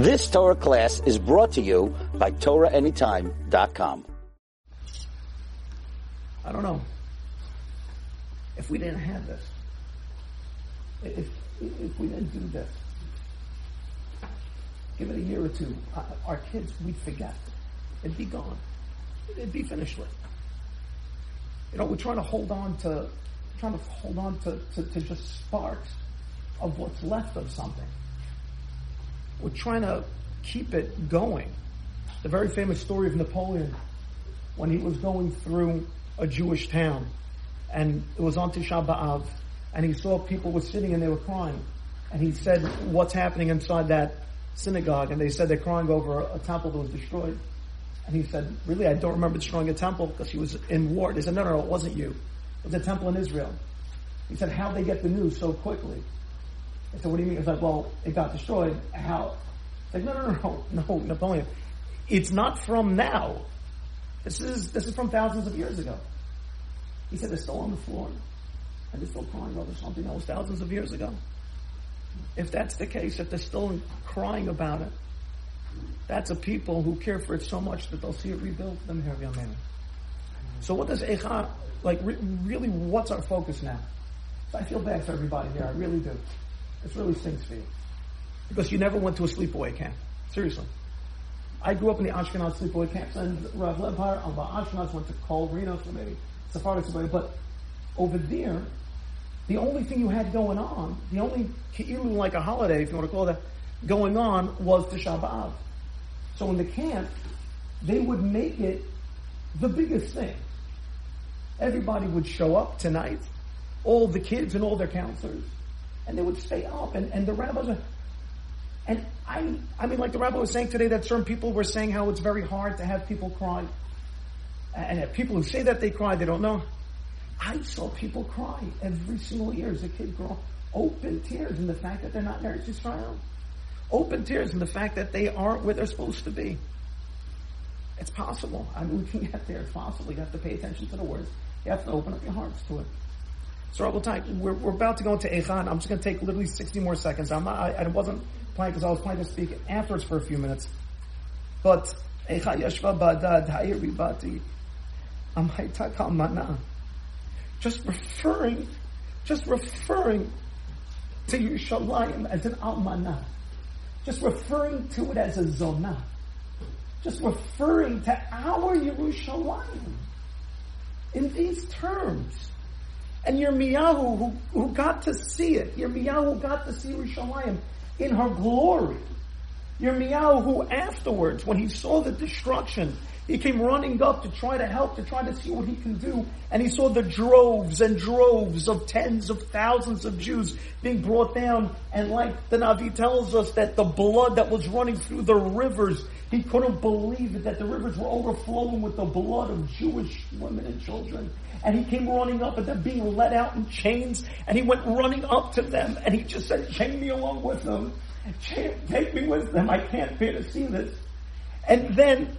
This Torah class is brought to you by TorahAnytime.com. I don't know. If we didn't have this, if, if we didn't do this, give it a year or two, uh, our kids, we'd forget. It'd be gone. It'd be finished with. You know, we're trying to hold on to, trying to hold on to, to, to just sparks of what's left of something. We're trying to keep it going. The very famous story of Napoleon when he was going through a Jewish town and it was on Tisha B'Av and he saw people were sitting and they were crying. And he said, what's happening inside that synagogue? And they said they're crying over a, temple that was destroyed. And he said, really, I don't remember destroying a temple because he was in war. They said, no, no, no, it wasn't you. It was a temple in Israel. He said, how'd they get the news so quickly? Said, what do you mean? It's like, well, it got destroyed. How? It's like, no, no, no, no, Napoleon. It's not from now. This is, this is from thousands of years ago. He said, they're still on the floor. And they're still crying over something that was thousands of years ago. If that's the case, if they're still crying about it, that's a people who care for it so much that they'll see it rebuilt. Them here, young man. So what does Echa, like, re- really, what's our focus now? So I feel bad for everybody here. I really do. This really stinks for you. Because you never went to a sleepaway camp. Seriously. I grew up in the Ashkenaz sleepaway camps, and Rav Lebhar, Alba Ashkenaz went to Kol Reno for maybe Sephardic sleepaway, but over there, the only thing you had going on, the only like a holiday, if you want to call that, going on was the Shabbat. So in the camp, they would make it the biggest thing. Everybody would show up tonight, all the kids and all their counselors, and they would stay up, and, and the rabbis are, and I, I mean, like the rabbi was saying today that certain people were saying how it's very hard to have people cry. And people who say that they cry, they don't know. I saw people cry every single year as a kid grow Open tears in the fact that they're not in Eretz Yisrael. Open tears in the fact that they aren't where they're supposed to be. It's possible. I mean, we can get there. It's possible. You have to pay attention to the words. You have to open up your hearts to it. So, Rabbi, we're, we're about to go into Echan. I'm just going to take literally 60 more seconds. I'm not, I, I wasn't planning because I was planning to speak afterwards for a few minutes. But Echa Yeshva Badad Hayri Kalmana just referring, just referring to Yerushalayim as an almanah, just referring to it as a zonah, just referring to our Yerushalayim in these terms. And Yirmiyahu, who, who got to see it, Yirmiyahu got to see Yerushalayim in her glory. Yirmiyahu, who afterwards, when he saw the destruction, he came running up to try to help, to try to see what he can do. And he saw the droves and droves of tens of thousands of Jews being brought down. And like the Navi tells us that the blood that was running through the rivers, he couldn't believe it, that the rivers were overflowing with the blood of Jewish women and children. And he came running up and they're being let out in chains. And he went running up to them and he just said, chain me along with them. Take me with them. I can't bear to see this. And then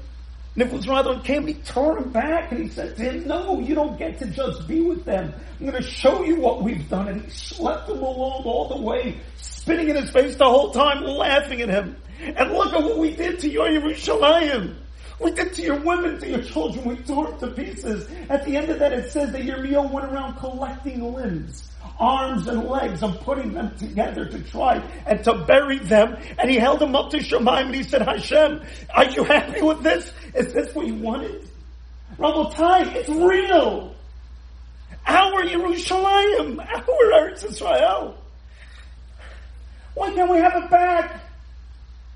Nebuchadnezzar came, he turned him back and he said to him, no, you don't get to just be with them. I'm going to show you what we've done. And he swept him along all the way, spitting in his face the whole time, laughing at him. And look at what we did to your Yerushalayim. We did to your women, to your children. We tore it to pieces. At the end of that, it says that Yirmiyahu went around collecting limbs arms and legs and putting them together to try and to bury them. And he held them up to Shamayim and he said, Hashem, are you happy with this? Is this what you wanted? Rabotai, it's real. Our Yerushalayim, our Eretz Israel. Why can't we have it back?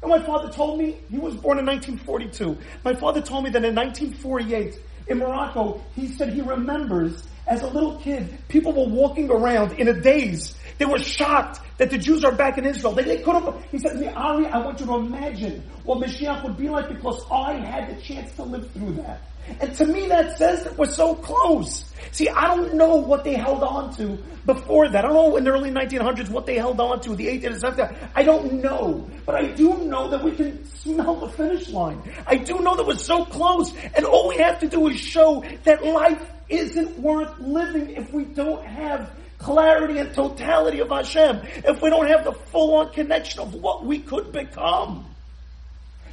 And my father told me, he was born in 1942. My father told me that in 1948, in Morocco, he said he remembers as a little kid, people were walking around in a daze. They were shocked that the Jews are back in Israel. They, they could have, he said me, Ari, I want you to imagine what Mashiach would be like because I had the chance to live through that. And to me that says that we're so close. See, I don't know what they held on to before that. I don't know in the early 1900s what they held on to, the 18th and I don't know. But I do know that we can smell the finish line. I do know that we're so close. And all we have to do is show that life isn't worth living if we don't have clarity and totality of Hashem, if we don't have the full on connection of what we could become.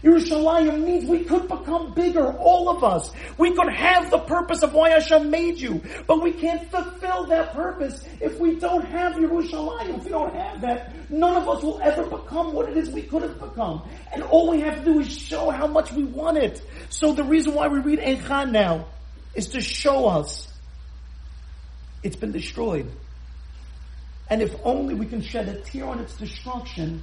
Yerushalayim means we could become bigger, all of us. We could have the purpose of why Hashem made you, but we can't fulfill that purpose if we don't have Yerushalayim. If we don't have that, none of us will ever become what it is we could have become. And all we have to do is show how much we want it. So the reason why we read Echa now is to show us it's been destroyed. And if only we can shed a tear on its destruction,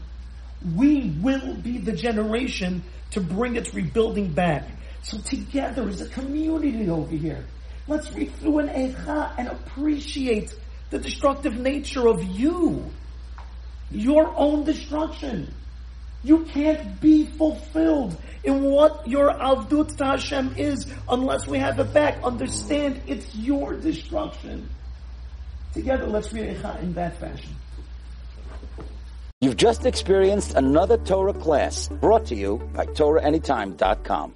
we will be the generation to bring its rebuilding back. So together as a community over here, let's read through an Eicha and appreciate the destructive nature of you. Your own destruction. You can't be fulfilled in what your Avdut Hashem is unless we have it back. Understand it's your destruction. Together, let's read in that fashion. You've just experienced another Torah class brought to you by TorahAnytime.com.